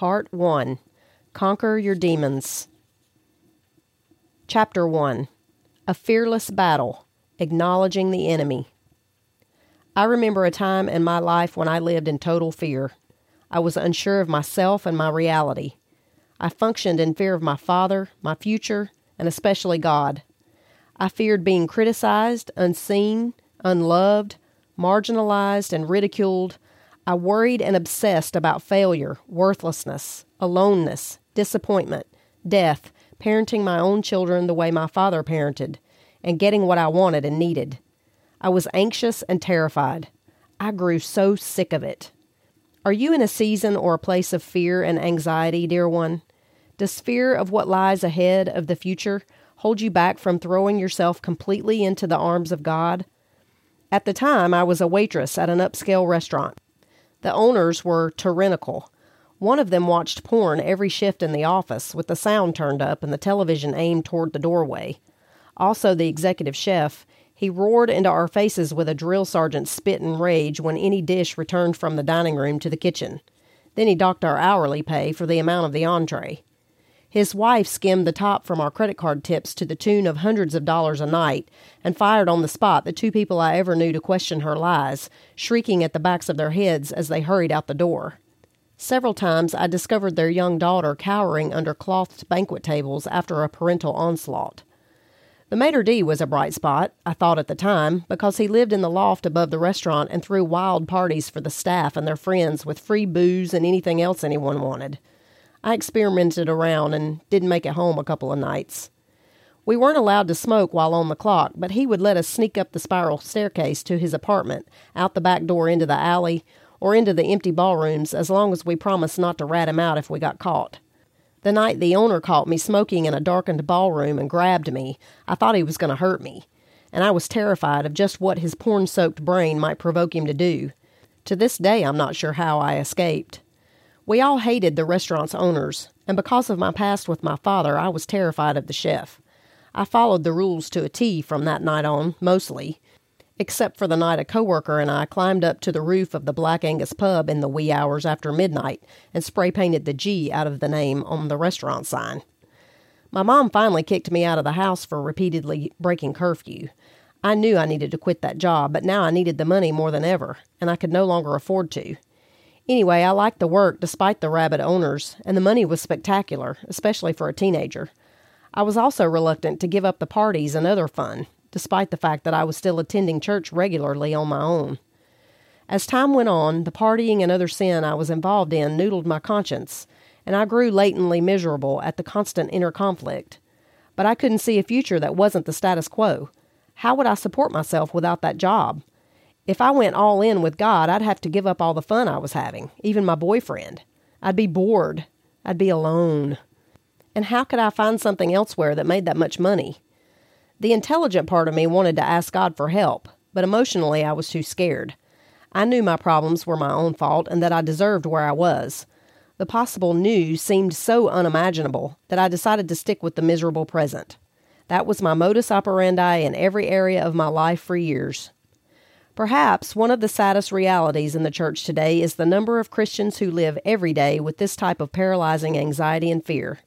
Part 1 Conquer Your Demons. Chapter 1 A Fearless Battle Acknowledging the Enemy. I remember a time in my life when I lived in total fear. I was unsure of myself and my reality. I functioned in fear of my father, my future, and especially God. I feared being criticized, unseen, unloved, marginalized, and ridiculed. I worried and obsessed about failure, worthlessness, aloneness, disappointment, death, parenting my own children the way my father parented, and getting what I wanted and needed. I was anxious and terrified. I grew so sick of it. Are you in a season or a place of fear and anxiety, dear one? Does fear of what lies ahead of the future hold you back from throwing yourself completely into the arms of God? At the time, I was a waitress at an upscale restaurant. The owners were tyrannical. One of them watched porn every shift in the office with the sound turned up and the television aimed toward the doorway. Also, the executive chef, he roared into our faces with a drill sergeant's spit and rage when any dish returned from the dining room to the kitchen. Then he docked our hourly pay for the amount of the entree. His wife skimmed the top from our credit card tips to the tune of hundreds of dollars a night and fired on the spot the two people I ever knew to question her lies, shrieking at the backs of their heads as they hurried out the door. Several times I discovered their young daughter cowering under clothed banquet tables after a parental onslaught. The maitre d' was a bright spot, I thought at the time, because he lived in the loft above the restaurant and threw wild parties for the staff and their friends with free booze and anything else anyone wanted. I experimented around and didn't make it home a couple of nights. We weren't allowed to smoke while on the clock, but he would let us sneak up the spiral staircase to his apartment, out the back door into the alley, or into the empty ballrooms as long as we promised not to rat him out if we got caught. The night the owner caught me smoking in a darkened ballroom and grabbed me, I thought he was going to hurt me, and I was terrified of just what his porn soaked brain might provoke him to do. To this day, I'm not sure how I escaped. We all hated the restaurant's owners, and because of my past with my father, I was terrified of the chef. I followed the rules to a T from that night on, mostly, except for the night a coworker and I climbed up to the roof of the Black Angus pub in the wee hours after midnight and spray painted the G out of the name on the restaurant sign. My mom finally kicked me out of the house for repeatedly breaking curfew. I knew I needed to quit that job, but now I needed the money more than ever, and I could no longer afford to. Anyway, I liked the work despite the rabid owners, and the money was spectacular, especially for a teenager. I was also reluctant to give up the parties and other fun, despite the fact that I was still attending church regularly on my own. As time went on, the partying and other sin I was involved in noodled my conscience, and I grew latently miserable at the constant inner conflict. But I couldn't see a future that wasn't the status quo. How would I support myself without that job? If I went all in with God, I'd have to give up all the fun I was having, even my boyfriend. I'd be bored. I'd be alone. And how could I find something elsewhere that made that much money? The intelligent part of me wanted to ask God for help, but emotionally I was too scared. I knew my problems were my own fault and that I deserved where I was. The possible new seemed so unimaginable that I decided to stick with the miserable present. That was my modus operandi in every area of my life for years. Perhaps one of the saddest realities in the church today is the number of Christians who live every day with this type of paralyzing anxiety and fear.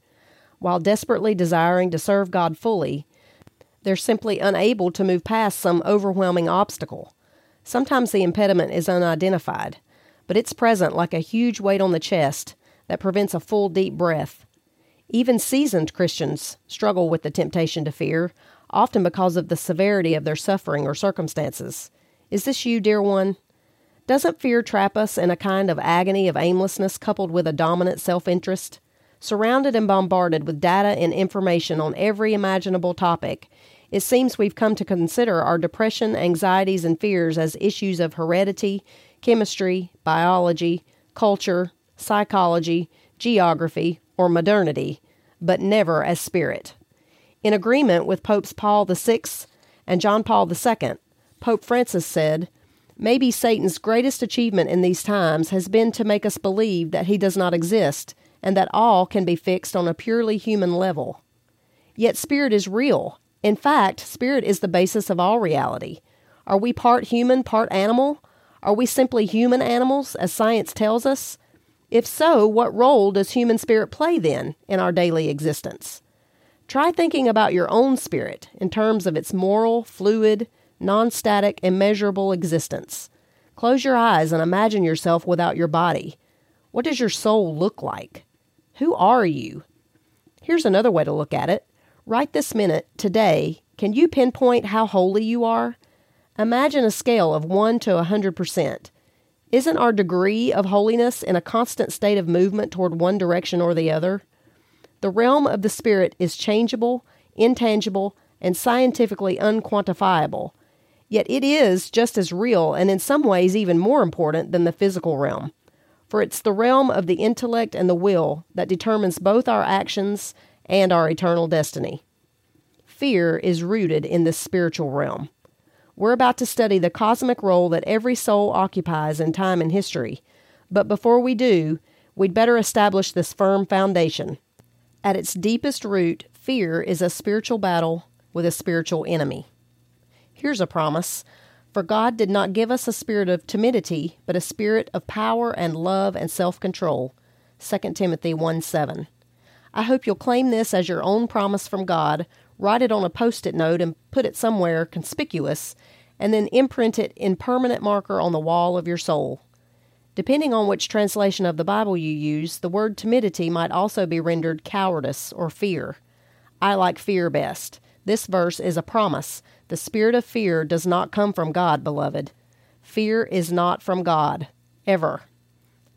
While desperately desiring to serve God fully, they're simply unable to move past some overwhelming obstacle. Sometimes the impediment is unidentified, but it's present like a huge weight on the chest that prevents a full, deep breath. Even seasoned Christians struggle with the temptation to fear, often because of the severity of their suffering or circumstances. Is this you, dear one? Doesn't fear trap us in a kind of agony of aimlessness coupled with a dominant self interest? Surrounded and bombarded with data and information on every imaginable topic, it seems we've come to consider our depression, anxieties, and fears as issues of heredity, chemistry, biology, culture, psychology, geography, or modernity, but never as spirit. In agreement with Popes Paul VI and John Paul II, Pope Francis said, Maybe Satan's greatest achievement in these times has been to make us believe that he does not exist and that all can be fixed on a purely human level. Yet spirit is real. In fact, spirit is the basis of all reality. Are we part human, part animal? Are we simply human animals, as science tells us? If so, what role does human spirit play then in our daily existence? Try thinking about your own spirit in terms of its moral, fluid, non static, immeasurable existence. Close your eyes and imagine yourself without your body. What does your soul look like? Who are you? Here's another way to look at it. Right this minute, today, can you pinpoint how holy you are? Imagine a scale of 1 to a 100%. Isn't our degree of holiness in a constant state of movement toward one direction or the other? The realm of the Spirit is changeable, intangible, and scientifically unquantifiable. Yet it is just as real and in some ways even more important than the physical realm. For it's the realm of the intellect and the will that determines both our actions and our eternal destiny. Fear is rooted in this spiritual realm. We're about to study the cosmic role that every soul occupies in time and history. But before we do, we'd better establish this firm foundation. At its deepest root, fear is a spiritual battle with a spiritual enemy. Here's a promise For God did not give us a spirit of timidity, but a spirit of power and love and self control. 2 Timothy 1 7. I hope you'll claim this as your own promise from God write it on a post it note and put it somewhere conspicuous, and then imprint it in permanent marker on the wall of your soul. Depending on which translation of the Bible you use, the word timidity might also be rendered cowardice or fear. I like fear best. This verse is a promise. The spirit of fear does not come from God, beloved. Fear is not from God, ever.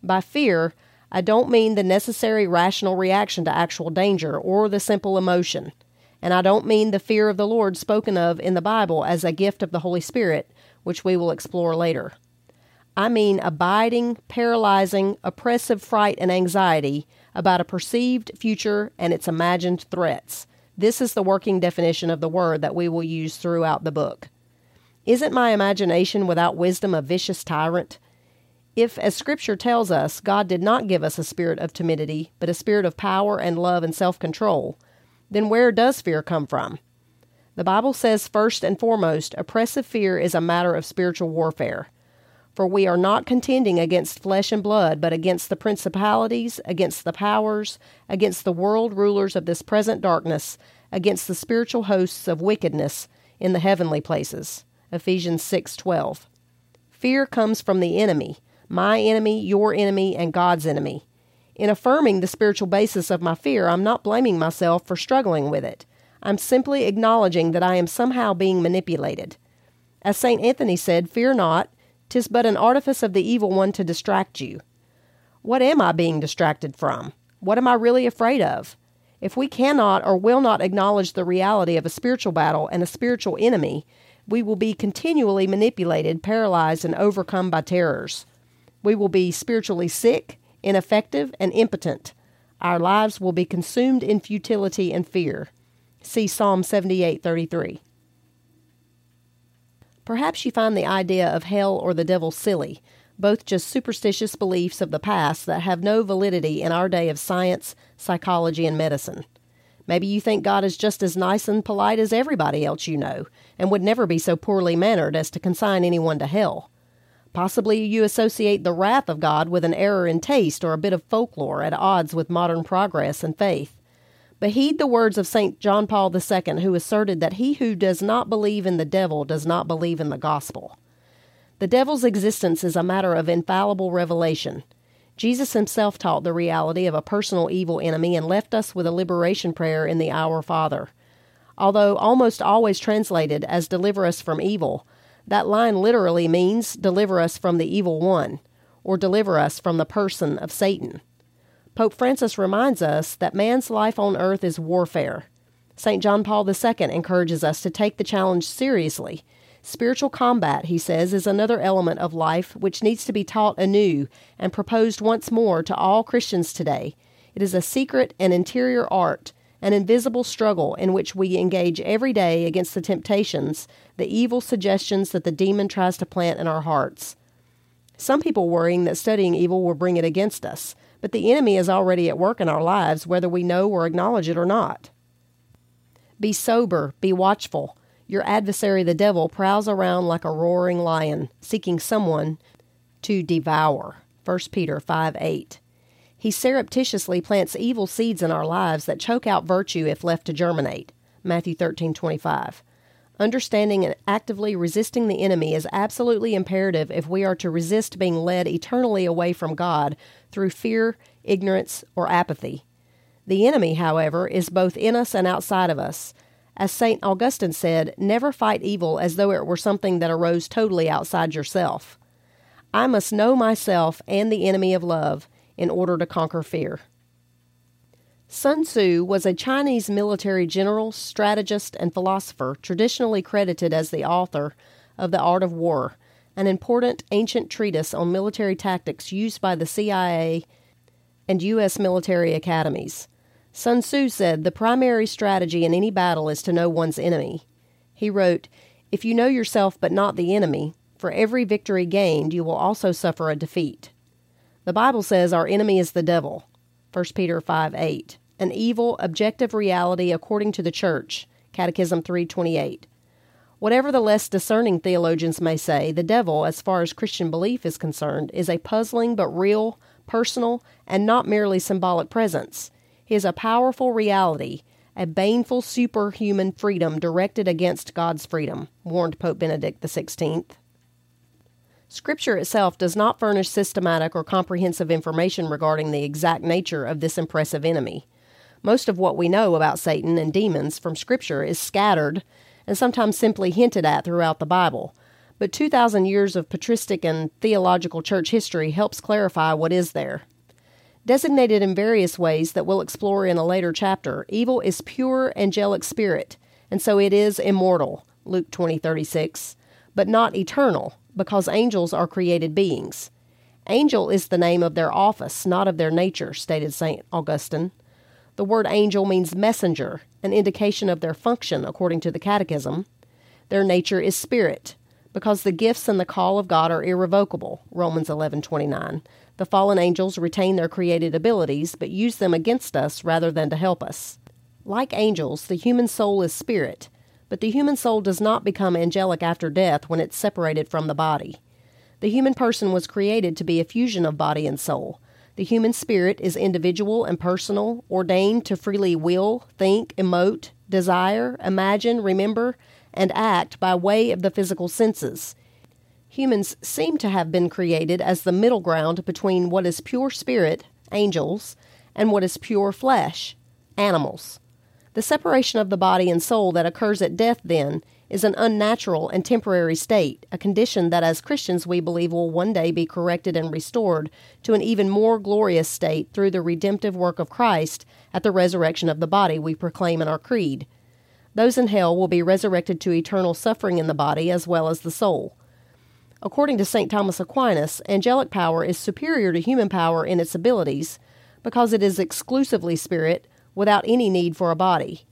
By fear, I don't mean the necessary rational reaction to actual danger or the simple emotion. And I don't mean the fear of the Lord spoken of in the Bible as a gift of the Holy Spirit, which we will explore later. I mean abiding, paralyzing, oppressive fright and anxiety about a perceived future and its imagined threats. This is the working definition of the word that we will use throughout the book. Isn't my imagination without wisdom a vicious tyrant? If, as Scripture tells us, God did not give us a spirit of timidity, but a spirit of power and love and self control, then where does fear come from? The Bible says, first and foremost, oppressive fear is a matter of spiritual warfare. For we are not contending against flesh and blood, but against the principalities, against the powers, against the world rulers of this present darkness, against the spiritual hosts of wickedness in the heavenly places. Ephesians 6:12. Fear comes from the enemy, my enemy, your enemy, and God's enemy. In affirming the spiritual basis of my fear, I'm not blaming myself for struggling with it. I'm simply acknowledging that I am somehow being manipulated. As St. Anthony said, Fear not, 'tis but an artifice of the evil one to distract you. What am I being distracted from? What am I really afraid of? If we cannot or will not acknowledge the reality of a spiritual battle and a spiritual enemy, we will be continually manipulated, paralyzed, and overcome by terrors. We will be spiritually sick ineffective, and impotent. Our lives will be consumed in futility and fear. See Psalm 78:33. Perhaps you find the idea of hell or the devil silly, both just superstitious beliefs of the past that have no validity in our day of science, psychology, and medicine. Maybe you think God is just as nice and polite as everybody else you know, and would never be so poorly mannered as to consign anyone to hell. Possibly you associate the wrath of God with an error in taste or a bit of folklore at odds with modern progress and faith. But heed the words of St. John Paul II, who asserted that he who does not believe in the devil does not believe in the gospel. The devil's existence is a matter of infallible revelation. Jesus himself taught the reality of a personal evil enemy and left us with a liberation prayer in the Our Father. Although almost always translated as deliver us from evil, that line literally means deliver us from the evil one, or deliver us from the person of Satan. Pope Francis reminds us that man's life on earth is warfare. St. John Paul II encourages us to take the challenge seriously. Spiritual combat, he says, is another element of life which needs to be taught anew and proposed once more to all Christians today. It is a secret and interior art an invisible struggle in which we engage every day against the temptations, the evil suggestions that the demon tries to plant in our hearts. Some people worrying that studying evil will bring it against us, but the enemy is already at work in our lives whether we know or acknowledge it or not. Be sober, be watchful. Your adversary the devil prowls around like a roaring lion, seeking someone to devour. 1 Peter 5 8. He surreptitiously plants evil seeds in our lives that choke out virtue if left to germinate. Matthew 13:25. Understanding and actively resisting the enemy is absolutely imperative if we are to resist being led eternally away from God through fear, ignorance, or apathy. The enemy, however, is both in us and outside of us. As St. Augustine said, never fight evil as though it were something that arose totally outside yourself. I must know myself and the enemy of love in order to conquer fear. Sun Tzu was a Chinese military general, strategist, and philosopher traditionally credited as the author of The Art of War, an important ancient treatise on military tactics used by the CIA and U.S. military academies. Sun Tzu said the primary strategy in any battle is to know one's enemy. He wrote, If you know yourself but not the enemy, for every victory gained you will also suffer a defeat. The Bible says our enemy is the devil. 1 Peter 5 8. An evil, objective reality according to the Church. Catechism 328. Whatever the less discerning theologians may say, the devil, as far as Christian belief is concerned, is a puzzling but real, personal, and not merely symbolic presence. He is a powerful reality, a baneful superhuman freedom directed against God's freedom, warned Pope Benedict XVI. Scripture itself does not furnish systematic or comprehensive information regarding the exact nature of this impressive enemy. Most of what we know about Satan and demons from Scripture is scattered and sometimes simply hinted at throughout the Bible. But 2,000 years of patristic and theological church history helps clarify what is there. Designated in various ways that we'll explore in a later chapter, evil is pure angelic spirit, and so it is immortal, Luke 20:36, but not eternal, because angels are created beings. Angel is the name of their office, not of their nature, stated St. Augustine. The word angel means messenger, an indication of their function according to the Catechism. Their nature is spirit, because the gifts and the call of God are irrevocable, Romans 11:29. The fallen angels retain their created abilities but use them against us rather than to help us. Like angels, the human soul is spirit, but the human soul does not become angelic after death when it's separated from the body. The human person was created to be a fusion of body and soul. The human spirit is individual and personal, ordained to freely will, think, emote, desire, imagine, remember, and act by way of the physical senses. Humans seem to have been created as the middle ground between what is pure spirit, angels, and what is pure flesh, animals. The separation of the body and soul that occurs at death, then, is an unnatural and temporary state, a condition that as Christians we believe will one day be corrected and restored to an even more glorious state through the redemptive work of Christ at the resurrection of the body we proclaim in our creed. Those in hell will be resurrected to eternal suffering in the body as well as the soul. According to St. Thomas Aquinas, angelic power is superior to human power in its abilities because it is exclusively spirit without any need for a body.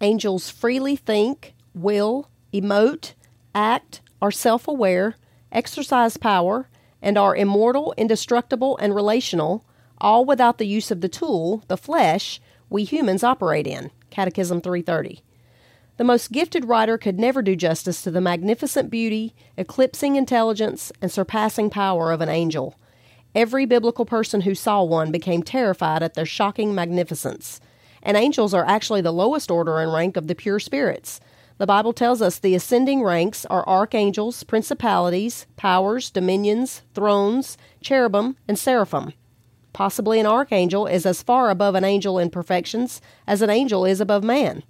Angels freely think, will, emote, act, are self aware, exercise power, and are immortal, indestructible, and relational, all without the use of the tool, the flesh, we humans operate in. Catechism 330. The most gifted writer could never do justice to the magnificent beauty, eclipsing intelligence, and surpassing power of an angel. Every biblical person who saw one became terrified at their shocking magnificence. And angels are actually the lowest order and rank of the pure spirits. The Bible tells us the ascending ranks are archangels, principalities, powers, dominions, thrones, cherubim, and seraphim. Possibly an archangel is as far above an angel in perfections as an angel is above man.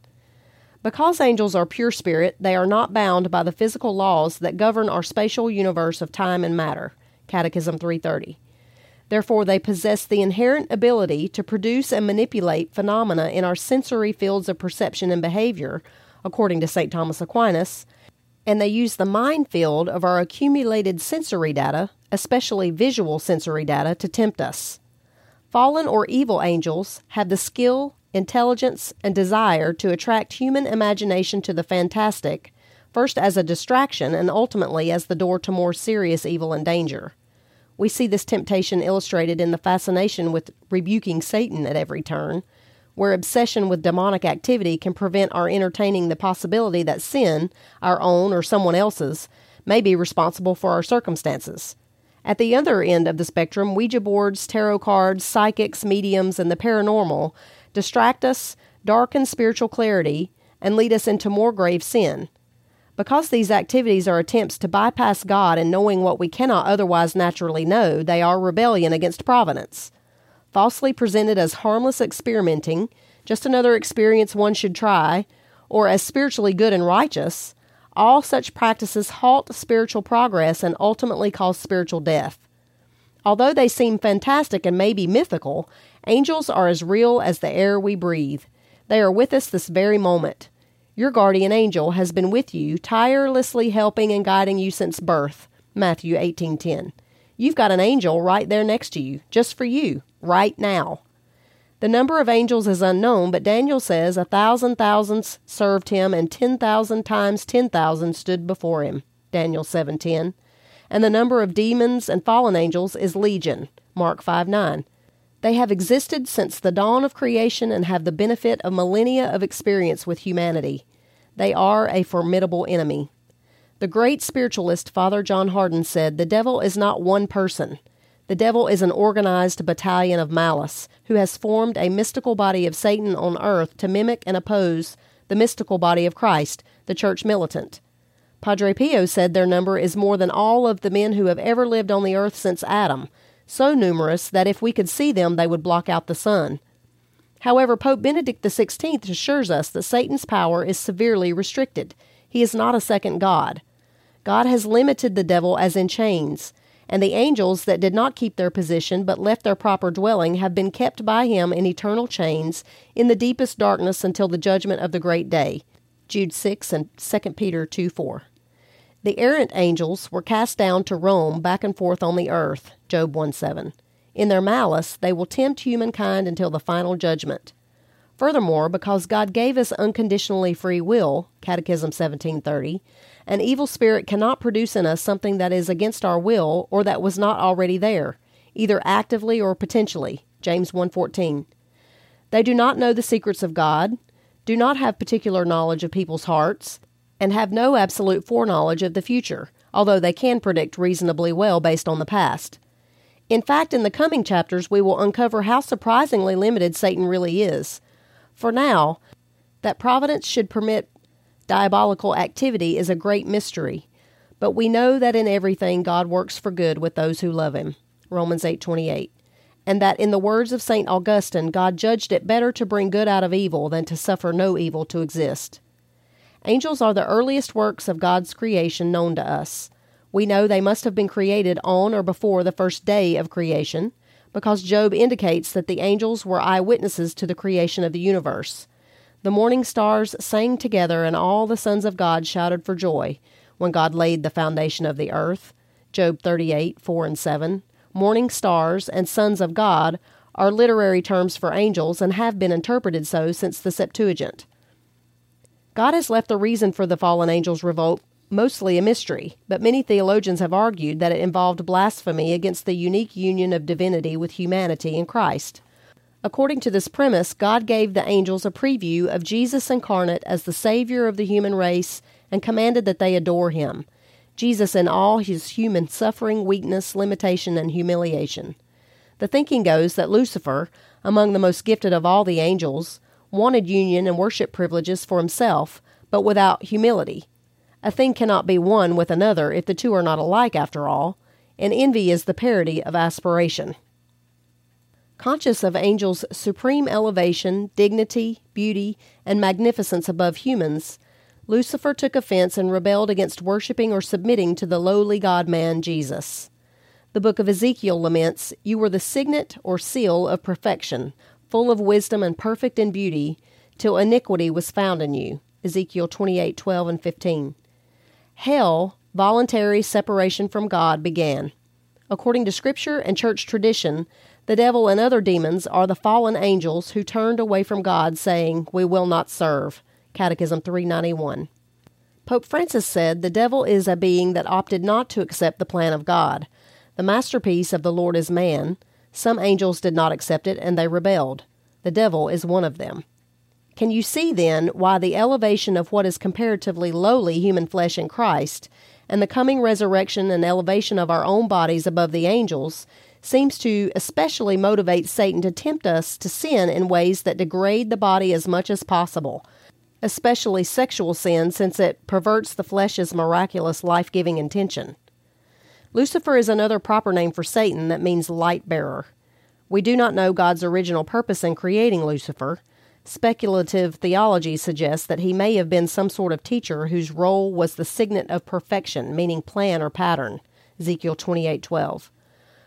Because angels are pure spirit, they are not bound by the physical laws that govern our spatial universe of time and matter. Catechism 330. Therefore, they possess the inherent ability to produce and manipulate phenomena in our sensory fields of perception and behavior, according to St. Thomas Aquinas, and they use the mind field of our accumulated sensory data, especially visual sensory data, to tempt us. Fallen or evil angels have the skill, intelligence, and desire to attract human imagination to the fantastic, first as a distraction and ultimately as the door to more serious evil and danger. We see this temptation illustrated in the fascination with rebuking Satan at every turn, where obsession with demonic activity can prevent our entertaining the possibility that sin, our own or someone else's, may be responsible for our circumstances. At the other end of the spectrum, Ouija boards, tarot cards, psychics, mediums, and the paranormal distract us, darken spiritual clarity, and lead us into more grave sin. Because these activities are attempts to bypass God and knowing what we cannot otherwise naturally know, they are rebellion against providence. Falsely presented as harmless experimenting, just another experience one should try, or as spiritually good and righteous, all such practices halt spiritual progress and ultimately cause spiritual death. Although they seem fantastic and maybe mythical, angels are as real as the air we breathe. They are with us this very moment. Your guardian angel has been with you, tirelessly helping and guiding you since birth. Matthew 18:10. You've got an angel right there next to you, just for you, right now. The number of angels is unknown, but Daniel says a thousand thousands served him, and ten thousand times ten thousand stood before him. Daniel 7:10. And the number of demons and fallen angels is legion. Mark 5:9. They have existed since the dawn of creation and have the benefit of millennia of experience with humanity. They are a formidable enemy. The great spiritualist Father John Hardon said, The devil is not one person. The devil is an organized battalion of malice who has formed a mystical body of Satan on earth to mimic and oppose the mystical body of Christ, the church militant. Padre Pio said their number is more than all of the men who have ever lived on the earth since Adam, so numerous that if we could see them, they would block out the sun. However, Pope Benedict XVI assures us that Satan's power is severely restricted. He is not a second God. God has limited the devil as in chains, and the angels that did not keep their position but left their proper dwelling have been kept by him in eternal chains in the deepest darkness until the judgment of the great day. Jude 6 and 2 Peter 2 4. The errant angels were cast down to roam back and forth on the earth, Job 1 7. In their malice, they will tempt humankind until the final judgment. Furthermore, because God gave us unconditionally free will, Catechism 1730, an evil spirit cannot produce in us something that is against our will or that was not already there, either actively or potentially, James 1:14. They do not know the secrets of God, do not have particular knowledge of people's hearts, and have no absolute foreknowledge of the future, although they can predict reasonably well based on the past. In fact, in the coming chapters, we will uncover how surprisingly limited Satan really is. For now, that providence should permit diabolical activity is a great mystery, but we know that in everything God works for good with those who love him. Romans 8:28. And that in the words of St. Augustine, God judged it better to bring good out of evil than to suffer no evil to exist. Angels are the earliest works of God's creation known to us. We know they must have been created on or before the first day of creation, because Job indicates that the angels were eyewitnesses to the creation of the universe. The morning stars sang together, and all the sons of God shouted for joy when God laid the foundation of the earth. Job 38, 4 and 7. Morning stars and sons of God are literary terms for angels and have been interpreted so since the Septuagint. God has left the reason for the fallen angels' revolt mostly a mystery, but many theologians have argued that it involved blasphemy against the unique union of divinity with humanity in Christ. According to this premise, God gave the angels a preview of Jesus incarnate as the Savior of the human race and commanded that they adore him. Jesus in all his human suffering, weakness, limitation, and humiliation. The thinking goes that Lucifer, among the most gifted of all the angels, wanted union and worship privileges for himself, but without humility. A thing cannot be one with another if the two are not alike, after all, and envy is the parody of aspiration. Conscious of angels' supreme elevation, dignity, beauty, and magnificence above humans, Lucifer took offense and rebelled against worshiping or submitting to the lowly God man Jesus. The book of Ezekiel laments, You were the signet or seal of perfection, full of wisdom and perfect in beauty, till iniquity was found in you. Ezekiel 28 12 and 15. Hell, voluntary separation from God, began. According to Scripture and church tradition, the devil and other demons are the fallen angels who turned away from God, saying, We will not serve. Catechism 391. Pope Francis said the devil is a being that opted not to accept the plan of God. The masterpiece of the Lord is man, some angels did not accept it and they rebelled. The devil is one of them. Can you see then why the elevation of what is comparatively lowly human flesh in Christ and the coming resurrection and elevation of our own bodies above the angels seems to especially motivate Satan to tempt us to sin in ways that degrade the body as much as possible, especially sexual sin, since it perverts the flesh's miraculous life giving intention. Lucifer is another proper name for Satan that means light bearer. We do not know God's original purpose in creating Lucifer. Speculative theology suggests that he may have been some sort of teacher whose role was the signet of perfection, meaning plan or pattern. Ezekiel 28:12.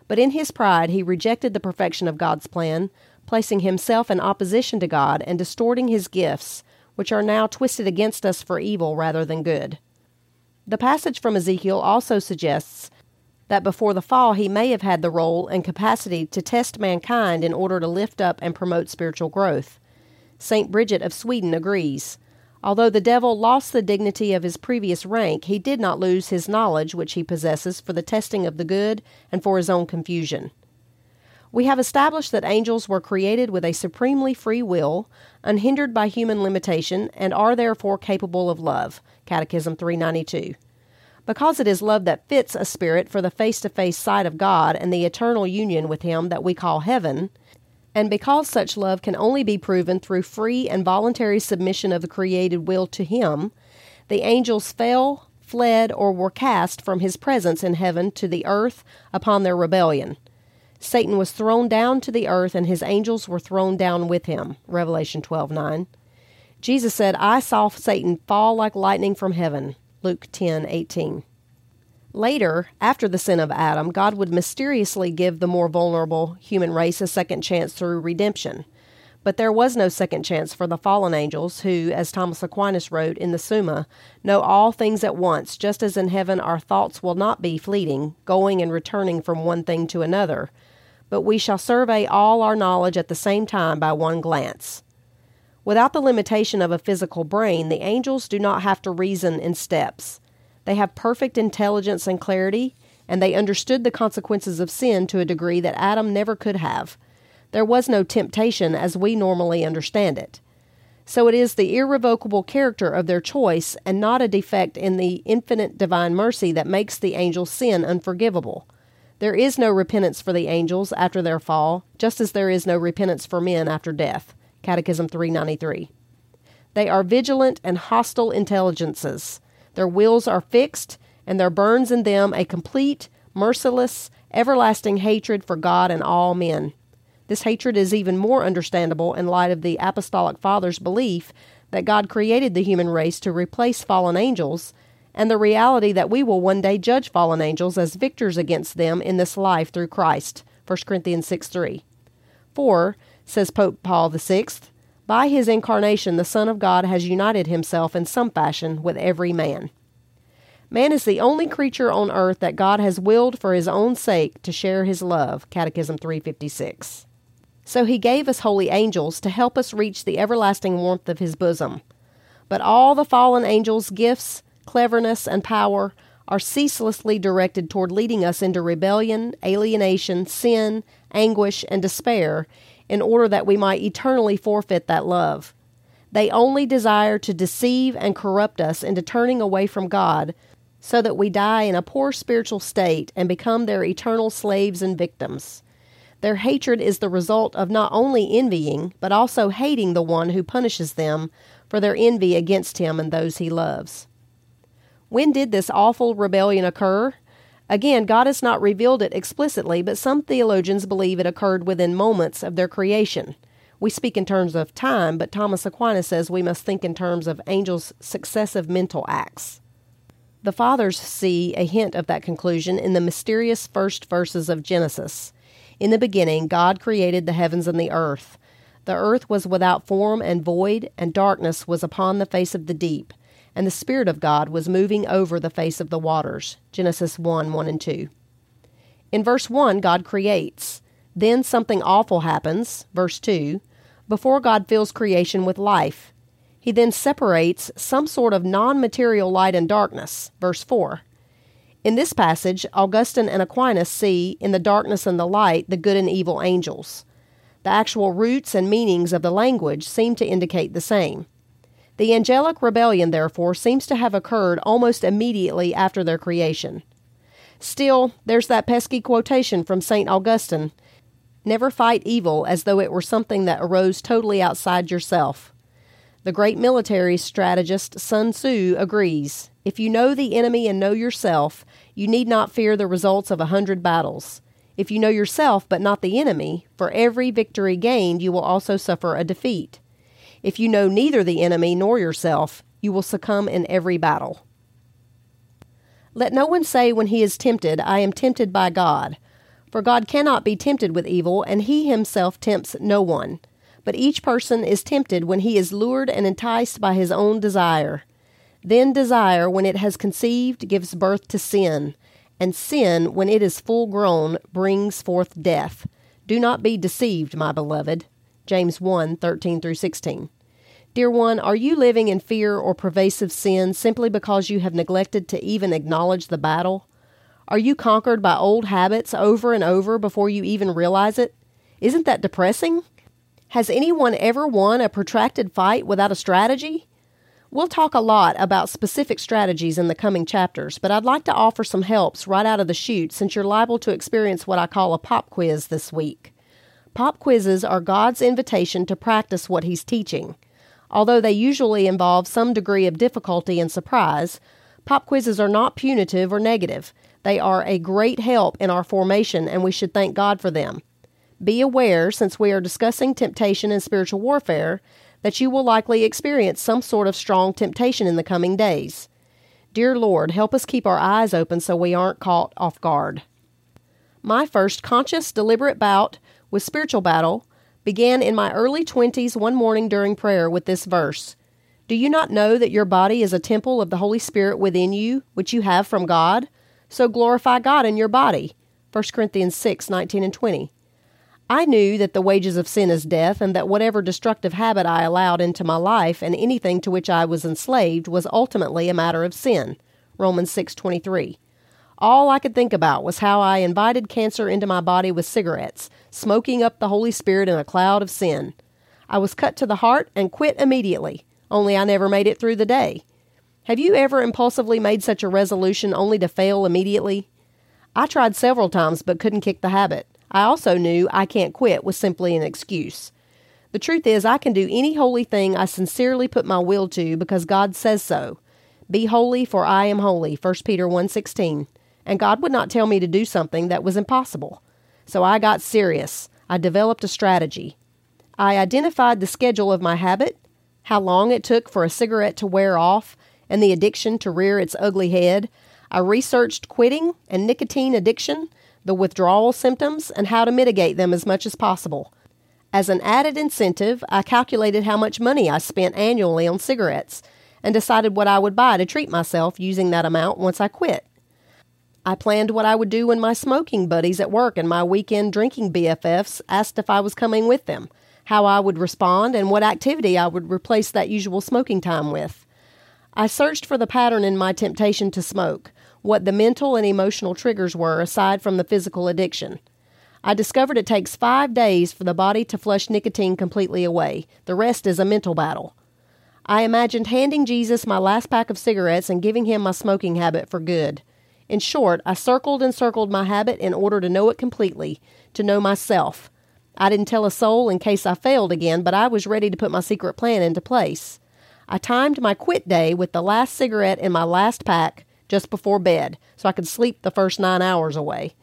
But in his pride he rejected the perfection of God's plan, placing himself in opposition to God and distorting his gifts, which are now twisted against us for evil rather than good. The passage from Ezekiel also suggests that before the fall he may have had the role and capacity to test mankind in order to lift up and promote spiritual growth. St. Bridget of Sweden agrees. Although the devil lost the dignity of his previous rank, he did not lose his knowledge which he possesses for the testing of the good and for his own confusion. We have established that angels were created with a supremely free will, unhindered by human limitation, and are therefore capable of love. Catechism 392 because it is love that fits a spirit for the face to face sight of God and the eternal union with Him that we call heaven, and because such love can only be proven through free and voluntary submission of the created will to Him, the angels fell, fled, or were cast from His presence in heaven to the earth upon their rebellion. Satan was thrown down to the earth, and his angels were thrown down with him. Revelation 12 9. Jesus said, I saw Satan fall like lightning from heaven. Luke 10:18. Later, after the sin of Adam, God would mysteriously give the more vulnerable human race a second chance through redemption. But there was no second chance for the fallen angels, who, as Thomas Aquinas wrote in the Summa, know all things at once, just as in heaven our thoughts will not be fleeting, going and returning from one thing to another, but we shall survey all our knowledge at the same time by one glance. Without the limitation of a physical brain, the angels do not have to reason in steps. They have perfect intelligence and clarity, and they understood the consequences of sin to a degree that Adam never could have. There was no temptation as we normally understand it. So it is the irrevocable character of their choice and not a defect in the infinite divine mercy that makes the angels' sin unforgivable. There is no repentance for the angels after their fall, just as there is no repentance for men after death. Catechism 393. They are vigilant and hostile intelligences. Their wills are fixed, and there burns in them a complete, merciless, everlasting hatred for God and all men. This hatred is even more understandable in light of the Apostolic Fathers' belief that God created the human race to replace fallen angels, and the reality that we will one day judge fallen angels as victors against them in this life through Christ. 1 Corinthians 6 3. For says Pope Paul VI, by his incarnation, the Son of God has united himself in some fashion with every man. Man is the only creature on earth that God has willed for his own sake to share his love. Catechism 356. So he gave us holy angels to help us reach the everlasting warmth of his bosom. But all the fallen angels' gifts, cleverness, and power are ceaselessly directed toward leading us into rebellion, alienation, sin, anguish, and despair in order that we might eternally forfeit that love. They only desire to deceive and corrupt us into turning away from God so that we die in a poor spiritual state and become their eternal slaves and victims. Their hatred is the result of not only envying, but also hating the one who punishes them for their envy against him and those he loves. When did this awful rebellion occur? Again, God has not revealed it explicitly, but some theologians believe it occurred within moments of their creation. We speak in terms of time, but Thomas Aquinas says we must think in terms of angels' successive mental acts. The Fathers see a hint of that conclusion in the mysterious first verses of Genesis. In the beginning, God created the heavens and the earth. The earth was without form and void, and darkness was upon the face of the deep and the Spirit of God was moving over the face of the waters. Genesis 1 1 and 2. In verse 1, God creates. Then something awful happens, verse 2, before God fills creation with life. He then separates some sort of non material light and darkness, verse 4. In this passage, Augustine and Aquinas see in the darkness and the light the good and evil angels. The actual roots and meanings of the language seem to indicate the same. The angelic rebellion, therefore, seems to have occurred almost immediately after their creation. Still, there's that pesky quotation from St. Augustine Never fight evil as though it were something that arose totally outside yourself. The great military strategist Sun Tzu agrees if you know the enemy and know yourself, you need not fear the results of a hundred battles. If you know yourself but not the enemy, for every victory gained you will also suffer a defeat. If you know neither the enemy nor yourself, you will succumb in every battle. Let no one say when he is tempted, I am tempted by God. For God cannot be tempted with evil, and he himself tempts no one. But each person is tempted when he is lured and enticed by his own desire. Then desire, when it has conceived, gives birth to sin, and sin, when it is full grown, brings forth death. Do not be deceived, my beloved. James 1 13 through 16. Dear one, are you living in fear or pervasive sin simply because you have neglected to even acknowledge the battle? Are you conquered by old habits over and over before you even realize it? Isn't that depressing? Has anyone ever won a protracted fight without a strategy? We'll talk a lot about specific strategies in the coming chapters, but I'd like to offer some helps right out of the chute since you're liable to experience what I call a pop quiz this week. Pop quizzes are God's invitation to practice what He's teaching. Although they usually involve some degree of difficulty and surprise, pop quizzes are not punitive or negative. They are a great help in our formation, and we should thank God for them. Be aware, since we are discussing temptation and spiritual warfare, that you will likely experience some sort of strong temptation in the coming days. Dear Lord, help us keep our eyes open so we aren't caught off guard. My first conscious, deliberate bout with spiritual battle began in my early 20s one morning during prayer with this verse Do you not know that your body is a temple of the Holy Spirit within you, which you have from God? So glorify God in your body. 1 Corinthians 6 19 and 20. I knew that the wages of sin is death, and that whatever destructive habit I allowed into my life and anything to which I was enslaved was ultimately a matter of sin. Romans 6:23. All I could think about was how I invited cancer into my body with cigarettes, smoking up the Holy Spirit in a cloud of sin. I was cut to the heart and quit immediately, only I never made it through the day. Have you ever impulsively made such a resolution only to fail immediately? I tried several times but couldn't kick the habit. I also knew I can't quit was simply an excuse. The truth is, I can do any holy thing I sincerely put my will to because God says so. Be holy, for I am holy. 1 Peter 1:16. And God would not tell me to do something that was impossible. So I got serious. I developed a strategy. I identified the schedule of my habit, how long it took for a cigarette to wear off, and the addiction to rear its ugly head. I researched quitting and nicotine addiction the withdrawal symptoms, and how to mitigate them as much as possible. As an added incentive, I calculated how much money I spent annually on cigarettes and decided what I would buy to treat myself using that amount once I quit. I planned what I would do when my smoking buddies at work and my weekend drinking BFFs asked if I was coming with them, how I would respond, and what activity I would replace that usual smoking time with. I searched for the pattern in my temptation to smoke, what the mental and emotional triggers were aside from the physical addiction. I discovered it takes five days for the body to flush nicotine completely away. The rest is a mental battle. I imagined handing Jesus my last pack of cigarettes and giving him my smoking habit for good. In short, I circled and circled my habit in order to know it completely, to know myself. I didn't tell a soul in case I failed again, but I was ready to put my secret plan into place. I timed my quit day with the last cigarette in my last pack just before bed so I could sleep the first nine hours away.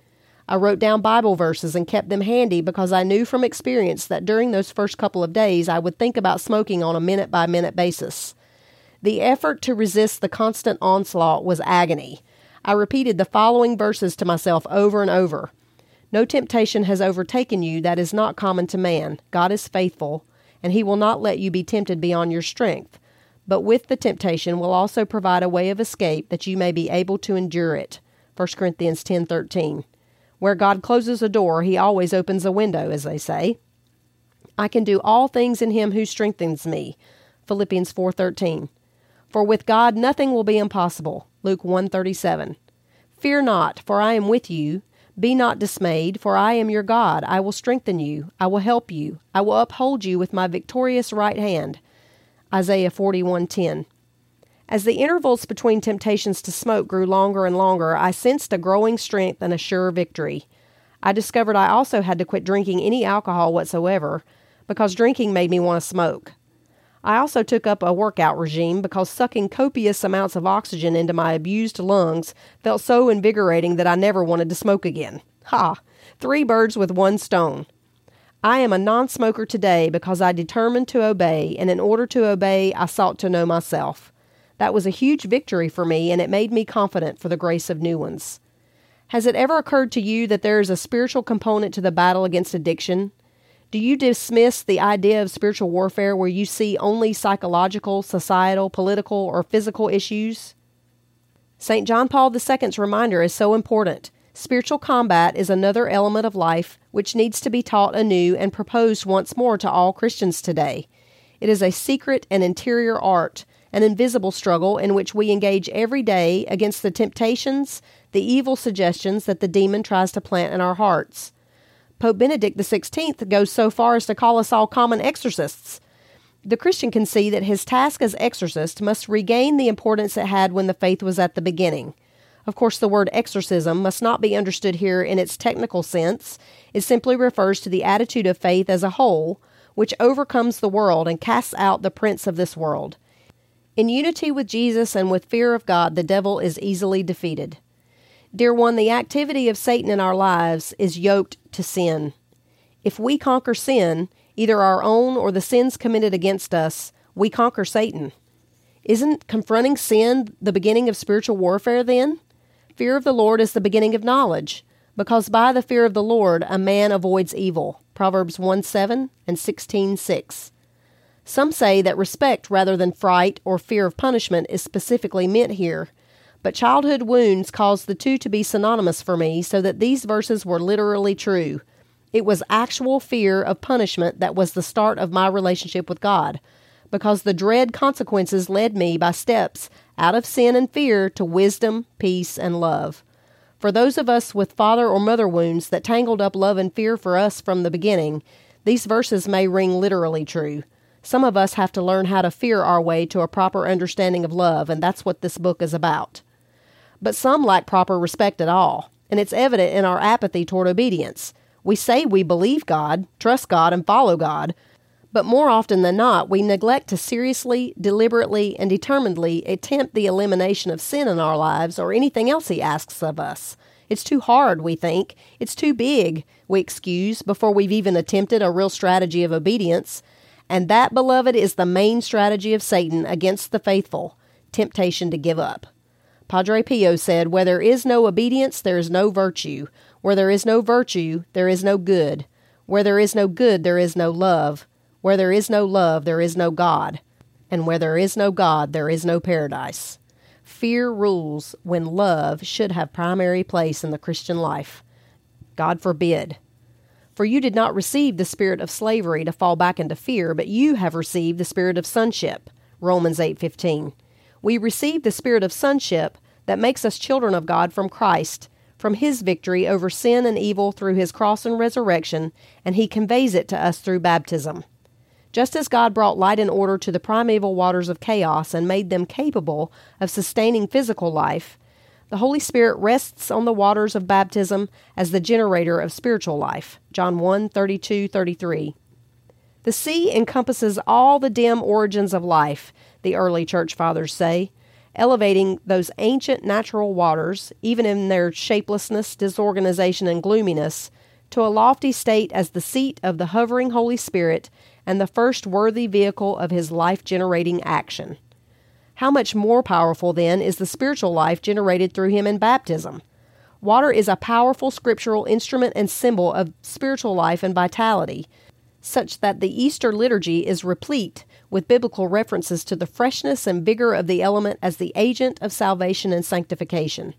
I wrote down Bible verses and kept them handy because I knew from experience that during those first couple of days I would think about smoking on a minute by minute basis. The effort to resist the constant onslaught was agony. I repeated the following verses to myself over and over. No temptation has overtaken you that is not common to man. God is faithful, and he will not let you be tempted beyond your strength but with the temptation will also provide a way of escape that you may be able to endure it. 1 Corinthians 10:13. Where God closes a door, he always opens a window, as they say. I can do all things in him who strengthens me. Philippians 4:13. For with God nothing will be impossible. Luke 137. Fear not, for I am with you. Be not dismayed, for I am your God. I will strengthen you. I will help you. I will uphold you with my victorious right hand. Isaiah 41:10. As the intervals between temptations to smoke grew longer and longer, I sensed a growing strength and a sure victory. I discovered I also had to quit drinking any alcohol whatsoever because drinking made me want to smoke. I also took up a workout regime because sucking copious amounts of oxygen into my abused lungs felt so invigorating that I never wanted to smoke again. Ha! Three birds with one stone. I am a non smoker today because I determined to obey, and in order to obey, I sought to know myself. That was a huge victory for me, and it made me confident for the grace of new ones. Has it ever occurred to you that there is a spiritual component to the battle against addiction? Do you dismiss the idea of spiritual warfare where you see only psychological, societal, political, or physical issues? St. John Paul II's reminder is so important. Spiritual combat is another element of life which needs to be taught anew and proposed once more to all Christians today. It is a secret and interior art, an invisible struggle in which we engage every day against the temptations, the evil suggestions that the demon tries to plant in our hearts. Pope Benedict XVI goes so far as to call us all common exorcists. The Christian can see that his task as exorcist must regain the importance it had when the faith was at the beginning. Of course, the word exorcism must not be understood here in its technical sense. It simply refers to the attitude of faith as a whole, which overcomes the world and casts out the prince of this world. In unity with Jesus and with fear of God, the devil is easily defeated. Dear one, the activity of Satan in our lives is yoked to sin. If we conquer sin, either our own or the sins committed against us, we conquer Satan. Isn't confronting sin the beginning of spiritual warfare then? Fear of the Lord is the beginning of knowledge, because by the fear of the Lord a man avoids evil. Proverbs 1 7 and 16 6. Some say that respect rather than fright or fear of punishment is specifically meant here but childhood wounds caused the two to be synonymous for me, so that these verses were literally true. It was actual fear of punishment that was the start of my relationship with God, because the dread consequences led me by steps out of sin and fear to wisdom, peace, and love. For those of us with father or mother wounds that tangled up love and fear for us from the beginning, these verses may ring literally true. Some of us have to learn how to fear our way to a proper understanding of love, and that's what this book is about but some lack proper respect at all, and it's evident in our apathy toward obedience. We say we believe God, trust God, and follow God, but more often than not, we neglect to seriously, deliberately, and determinedly attempt the elimination of sin in our lives or anything else He asks of us. It's too hard, we think. It's too big, we excuse, before we've even attempted a real strategy of obedience. And that, beloved, is the main strategy of Satan against the faithful temptation to give up. Padre Pio said, Where there is no obedience, there is no virtue. Where there is no virtue, there is no good. Where there is no good, there is no love. Where there is no love, there is no God. And where there is no God, there is no paradise. Fear rules when love should have primary place in the Christian life. God forbid. For you did not receive the spirit of slavery to fall back into fear, but you have received the spirit of sonship. Romans 8:15 we receive the spirit of sonship that makes us children of God from Christ, from his victory over sin and evil through his cross and resurrection, and he conveys it to us through baptism. Just as God brought light and order to the primeval waters of chaos and made them capable of sustaining physical life, the Holy Spirit rests on the waters of baptism as the generator of spiritual life. John 1 32 33. The sea encompasses all the dim origins of life the early church fathers say, elevating those ancient natural waters, even in their shapelessness, disorganization, and gloominess, to a lofty state as the seat of the hovering Holy Spirit and the first worthy vehicle of his life generating action. How much more powerful, then, is the spiritual life generated through him in baptism? Water is a powerful scriptural instrument and symbol of spiritual life and vitality, such that the Easter liturgy is replete with biblical references to the freshness and vigor of the element as the agent of salvation and sanctification.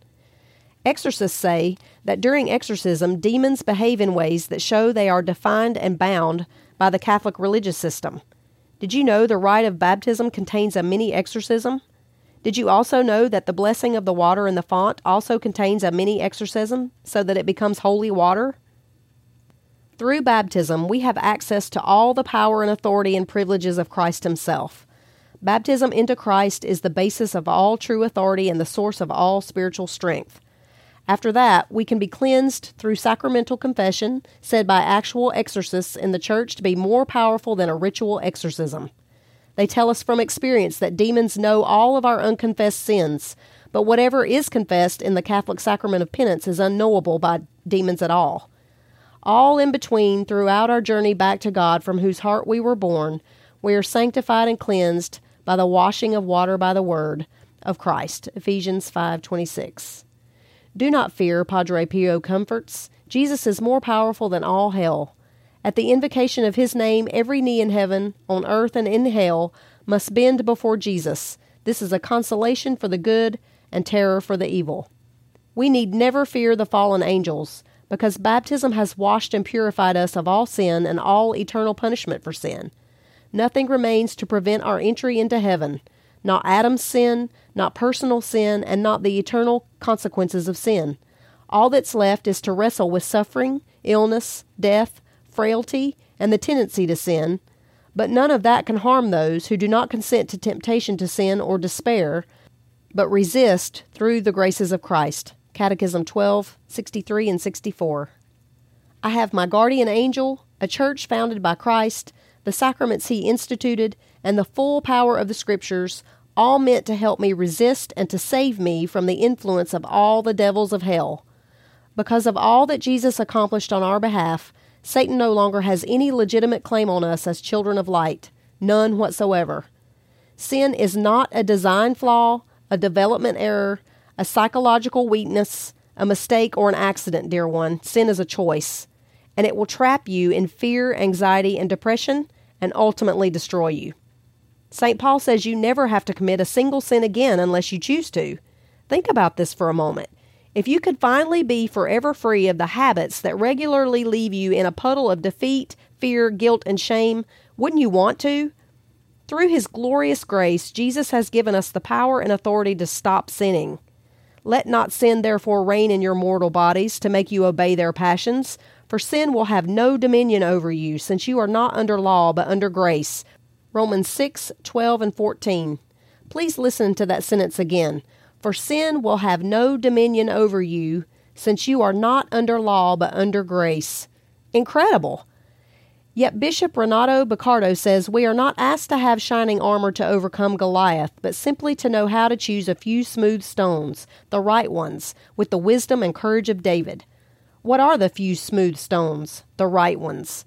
Exorcists say that during exorcism, demons behave in ways that show they are defined and bound by the Catholic religious system. Did you know the rite of baptism contains a mini exorcism? Did you also know that the blessing of the water in the font also contains a mini exorcism so that it becomes holy water? Through baptism, we have access to all the power and authority and privileges of Christ Himself. Baptism into Christ is the basis of all true authority and the source of all spiritual strength. After that, we can be cleansed through sacramental confession, said by actual exorcists in the church to be more powerful than a ritual exorcism. They tell us from experience that demons know all of our unconfessed sins, but whatever is confessed in the Catholic sacrament of penance is unknowable by demons at all. All in between, throughout our journey back to God from whose heart we were born, we are sanctified and cleansed by the washing of water by the word of Christ. Ephesians 5:26. Do not fear, Padre Pio comforts. Jesus is more powerful than all hell. At the invocation of his name, every knee in heaven, on earth, and in hell must bend before Jesus. This is a consolation for the good and terror for the evil. We need never fear the fallen angels, because baptism has washed and purified us of all sin and all eternal punishment for sin. Nothing remains to prevent our entry into heaven not Adam's sin, not personal sin, and not the eternal consequences of sin. All that's left is to wrestle with suffering, illness, death, frailty, and the tendency to sin. But none of that can harm those who do not consent to temptation to sin or despair, but resist through the graces of Christ. Catechism 12, 63 and 64. I have my guardian angel, a church founded by Christ, the sacraments he instituted, and the full power of the Scriptures, all meant to help me resist and to save me from the influence of all the devils of hell. Because of all that Jesus accomplished on our behalf, Satan no longer has any legitimate claim on us as children of light, none whatsoever. Sin is not a design flaw, a development error, a psychological weakness, a mistake, or an accident, dear one. Sin is a choice, and it will trap you in fear, anxiety, and depression and ultimately destroy you. St. Paul says you never have to commit a single sin again unless you choose to. Think about this for a moment. If you could finally be forever free of the habits that regularly leave you in a puddle of defeat, fear, guilt, and shame, wouldn't you want to? Through his glorious grace, Jesus has given us the power and authority to stop sinning. Let not sin therefore reign in your mortal bodies to make you obey their passions, for sin will have no dominion over you, since you are not under law but under grace. Romans 6, 12, and 14. Please listen to that sentence again. For sin will have no dominion over you, since you are not under law but under grace. Incredible. Yet Bishop Renato Boccardo says we are not asked to have shining armor to overcome Goliath, but simply to know how to choose a few smooth stones, the right ones, with the wisdom and courage of David. What are the few smooth stones? The right ones.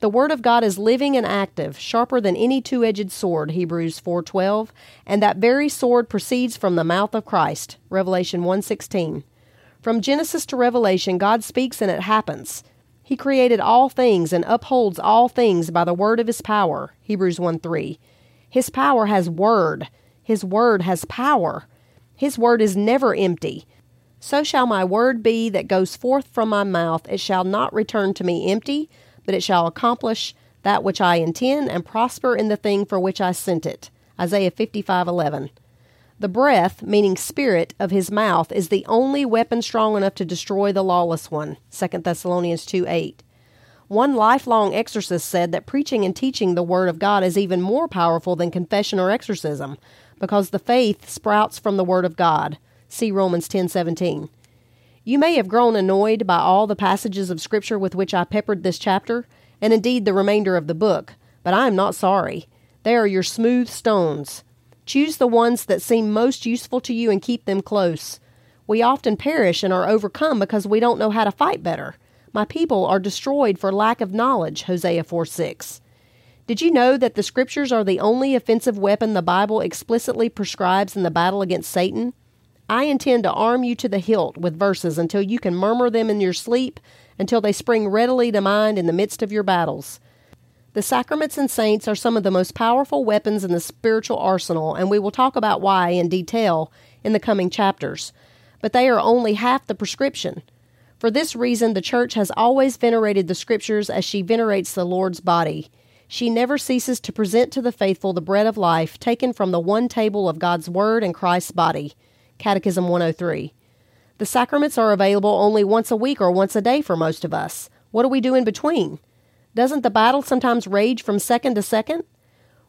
The word of God is living and active, sharper than any two-edged sword, Hebrews 4:12, and that very sword proceeds from the mouth of Christ, Revelation 1:16. From Genesis to Revelation, God speaks and it happens. He created all things and upholds all things by the word of his power, Hebrews 1 3. His power has word. His word has power. His word is never empty. So shall my word be that goes forth from my mouth, it shall not return to me empty, but it shall accomplish that which I intend and prosper in the thing for which I sent it. Isaiah 55:11. The breath, meaning spirit, of his mouth is the only weapon strong enough to destroy the lawless one. 2 Thessalonians 2:8. One lifelong exorcist said that preaching and teaching the Word of God is even more powerful than confession or exorcism, because the faith sprouts from the Word of God. See Romans 10:17. You may have grown annoyed by all the passages of Scripture with which I peppered this chapter, and indeed the remainder of the book, but I am not sorry. They are your smooth stones. Choose the ones that seem most useful to you and keep them close. We often perish and are overcome because we don't know how to fight better. My people are destroyed for lack of knowledge, Hosea 4 6. Did you know that the Scriptures are the only offensive weapon the Bible explicitly prescribes in the battle against Satan? I intend to arm you to the hilt with verses until you can murmur them in your sleep, until they spring readily to mind in the midst of your battles. The sacraments and saints are some of the most powerful weapons in the spiritual arsenal, and we will talk about why in detail in the coming chapters. But they are only half the prescription. For this reason, the Church has always venerated the Scriptures as she venerates the Lord's body. She never ceases to present to the faithful the bread of life taken from the one table of God's Word and Christ's body. Catechism 103. The sacraments are available only once a week or once a day for most of us. What do we do in between? Doesn't the battle sometimes rage from second to second?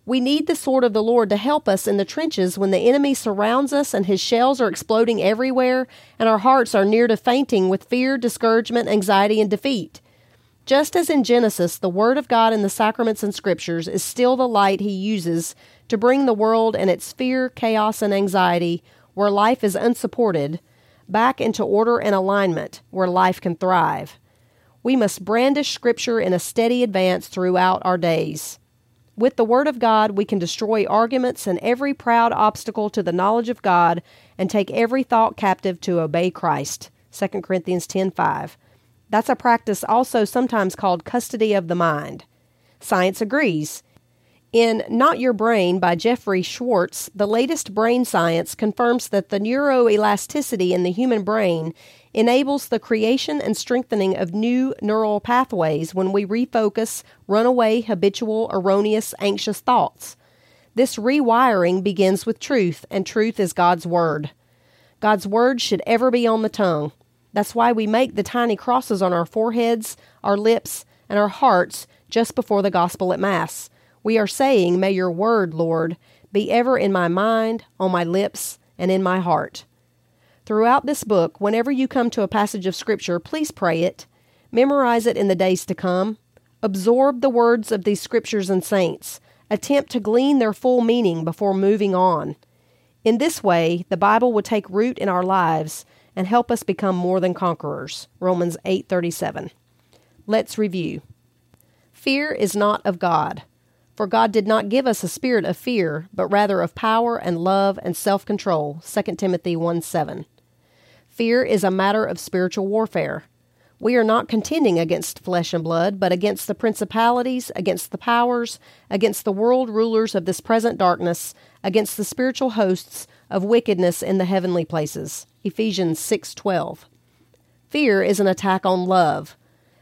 We need the sword of the Lord to help us in the trenches when the enemy surrounds us and his shells are exploding everywhere and our hearts are near to fainting with fear, discouragement, anxiety, and defeat. Just as in Genesis, the Word of God in the sacraments and scriptures is still the light He uses to bring the world and its fear, chaos, and anxiety, where life is unsupported, back into order and alignment, where life can thrive. We must brandish Scripture in a steady advance throughout our days. With the Word of God, we can destroy arguments and every proud obstacle to the knowledge of God and take every thought captive to obey Christ. 2 Corinthians 10:5. That's a practice also sometimes called custody of the mind. Science agrees. In Not Your Brain by Jeffrey Schwartz, the latest brain science confirms that the neuroplasticity in the human brain enables the creation and strengthening of new neural pathways when we refocus runaway, habitual, erroneous, anxious thoughts. This rewiring begins with truth, and truth is God's Word. God's Word should ever be on the tongue. That's why we make the tiny crosses on our foreheads, our lips, and our hearts just before the gospel at Mass. We are saying, May your word, Lord, be ever in my mind, on my lips, and in my heart. Throughout this book, whenever you come to a passage of Scripture, please pray it, memorize it in the days to come, absorb the words of these Scriptures and saints, attempt to glean their full meaning before moving on. In this way, the Bible will take root in our lives and help us become more than conquerors. Romans 8:37. Let's review. Fear is not of God. For God did not give us a spirit of fear, but rather of power and love and self control. 2 Timothy 1 7. Fear is a matter of spiritual warfare. We are not contending against flesh and blood, but against the principalities, against the powers, against the world rulers of this present darkness, against the spiritual hosts of wickedness in the heavenly places. Ephesians 6:12. Fear is an attack on love.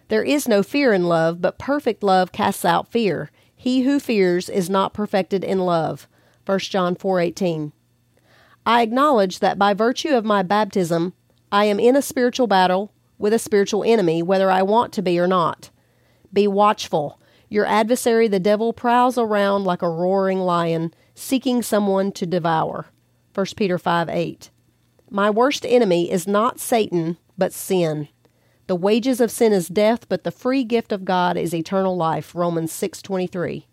There is no fear in love, but perfect love casts out fear. He who fears is not perfected in love. 1 John 4:18. I acknowledge that by virtue of my baptism, I am in a spiritual battle with a spiritual enemy, whether I want to be or not. Be watchful. Your adversary, the devil, prowls around like a roaring lion, seeking someone to devour. 1 Peter 5 8. My worst enemy is not Satan, but sin. The wages of sin is death, but the free gift of God is eternal life. Romans 6:23.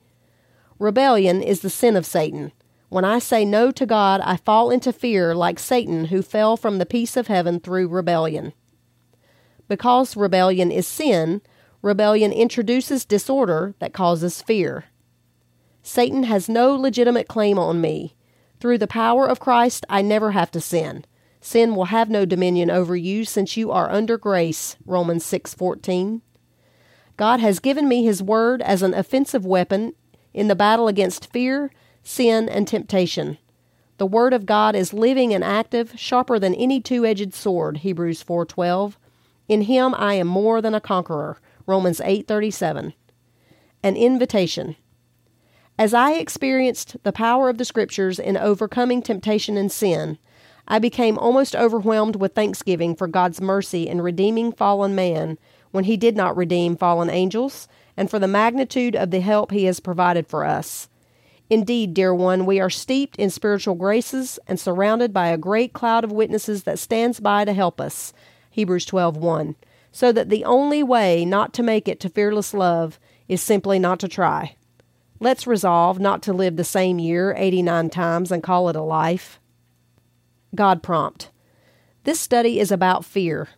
Rebellion is the sin of Satan. When I say no to God, I fall into fear like Satan who fell from the peace of heaven through rebellion. Because rebellion is sin, rebellion introduces disorder that causes fear. Satan has no legitimate claim on me. Through the power of Christ, I never have to sin. Sin will have no dominion over you since you are under grace. Romans 6:14. God has given me his word as an offensive weapon in the battle against fear, sin, and temptation. The word of God is living and active, sharper than any two-edged sword. Hebrews 4:12. In him I am more than a conqueror. Romans 8:37. An invitation. As I experienced the power of the scriptures in overcoming temptation and sin, I became almost overwhelmed with thanksgiving for God's mercy in redeeming fallen man when he did not redeem fallen angels, and for the magnitude of the help he has provided for us. Indeed, dear one, we are steeped in spiritual graces and surrounded by a great cloud of witnesses that stands by to help us. Hebrews 12:1. So that the only way not to make it to fearless love is simply not to try. Let's resolve not to live the same year 89 times and call it a life. God prompt. This study is about fear.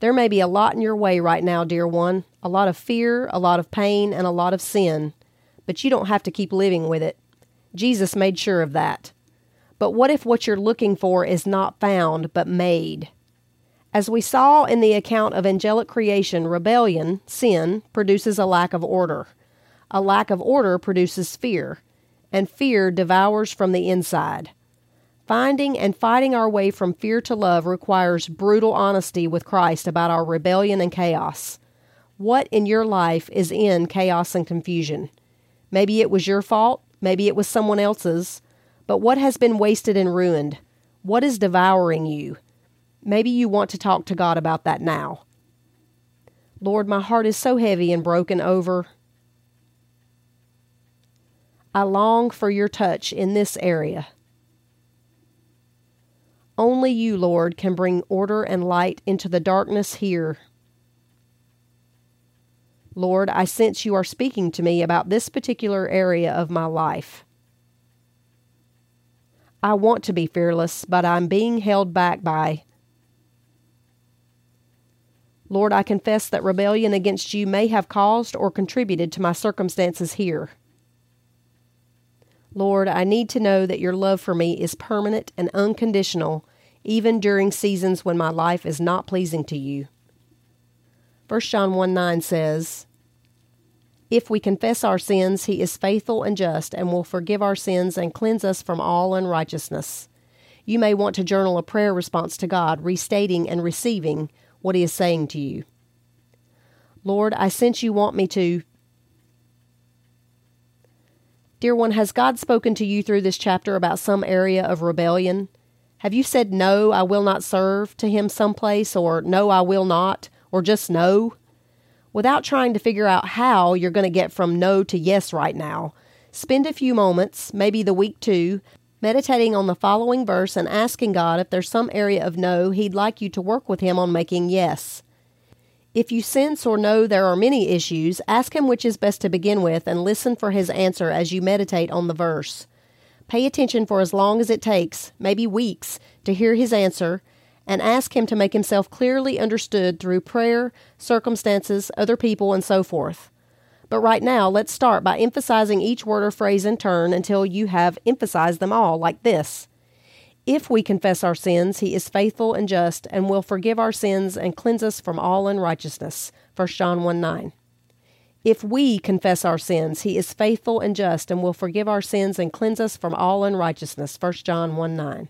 There may be a lot in your way right now, dear one a lot of fear, a lot of pain, and a lot of sin, but you don't have to keep living with it. Jesus made sure of that. But what if what you're looking for is not found, but made? As we saw in the account of angelic creation, rebellion, sin, produces a lack of order. A lack of order produces fear, and fear devours from the inside. Finding and fighting our way from fear to love requires brutal honesty with Christ about our rebellion and chaos. What in your life is in chaos and confusion? Maybe it was your fault, maybe it was someone else's, but what has been wasted and ruined? What is devouring you? Maybe you want to talk to God about that now. Lord, my heart is so heavy and broken over. I long for your touch in this area. Only you, Lord, can bring order and light into the darkness here. Lord, I sense you are speaking to me about this particular area of my life. I want to be fearless, but I'm being held back by. Lord, I confess that rebellion against you may have caused or contributed to my circumstances here. Lord, I need to know that your love for me is permanent and unconditional, even during seasons when my life is not pleasing to you. 1 John 1 9 says, If we confess our sins, he is faithful and just and will forgive our sins and cleanse us from all unrighteousness. You may want to journal a prayer response to God, restating and receiving what he is saying to you. Lord, I sense you want me to Dear one, has God spoken to you through this chapter about some area of rebellion? Have you said, No, I will not serve to him someplace, or No, I will not, or just no? Without trying to figure out how you're going to get from no to yes right now, spend a few moments, maybe the week too, meditating on the following verse and asking God if there's some area of no He'd like you to work with Him on making yes. If you sense or know there are many issues, ask Him which is best to begin with and listen for His answer as you meditate on the verse. Pay attention for as long as it takes, maybe weeks, to hear His answer, and ask Him to make Himself clearly understood through prayer, circumstances, other people, and so forth. But right now, let's start by emphasizing each word or phrase in turn until you have emphasized them all, like this. If we confess our sins, he is faithful and just and will forgive our sins and cleanse us from all unrighteousness. 1 John 1 9. If we confess our sins, he is faithful and just and will forgive our sins and cleanse us from all unrighteousness. 1 John 1 9.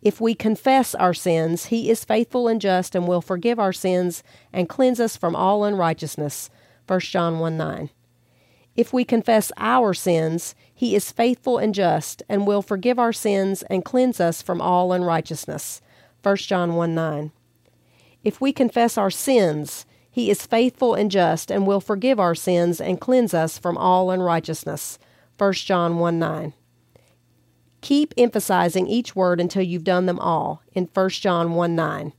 If we confess our sins, he is faithful and just and will forgive our sins and cleanse us from all unrighteousness. 1 John 1 9. If we confess our sins, he is faithful and just, and will forgive our sins and cleanse us from all unrighteousness. 1 John 1 9. If we confess our sins, he is faithful and just, and will forgive our sins and cleanse us from all unrighteousness. 1 John 1 9. Keep emphasizing each word until you've done them all in 1 John 1 9.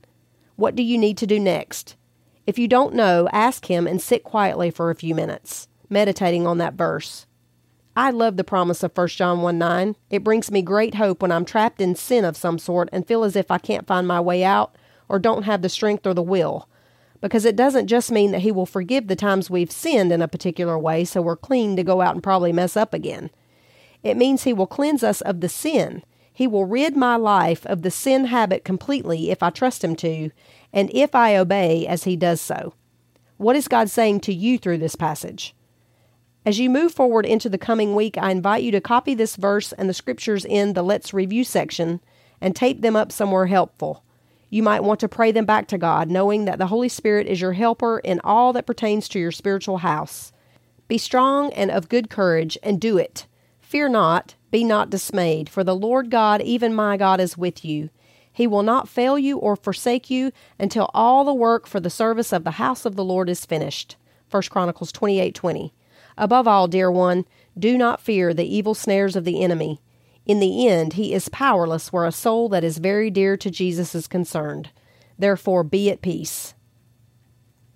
What do you need to do next? If you don't know, ask him and sit quietly for a few minutes meditating on that verse. I love the promise of 1 John 1 9. It brings me great hope when I'm trapped in sin of some sort and feel as if I can't find my way out or don't have the strength or the will. Because it doesn't just mean that He will forgive the times we've sinned in a particular way so we're clean to go out and probably mess up again. It means He will cleanse us of the sin. He will rid my life of the sin habit completely if I trust Him to, and if I obey as He does so. What is God saying to you through this passage? As you move forward into the coming week, I invite you to copy this verse and the scriptures in the Let's Review section and tape them up somewhere helpful. You might want to pray them back to God, knowing that the Holy Spirit is your helper in all that pertains to your spiritual house. Be strong and of good courage, and do it. Fear not, be not dismayed, for the Lord God, even my God, is with you. He will not fail you or forsake you until all the work for the service of the house of the Lord is finished. 1 Chronicles 28 20. Above all, dear one, do not fear the evil snares of the enemy. In the end, he is powerless where a soul that is very dear to Jesus is concerned. Therefore, be at peace.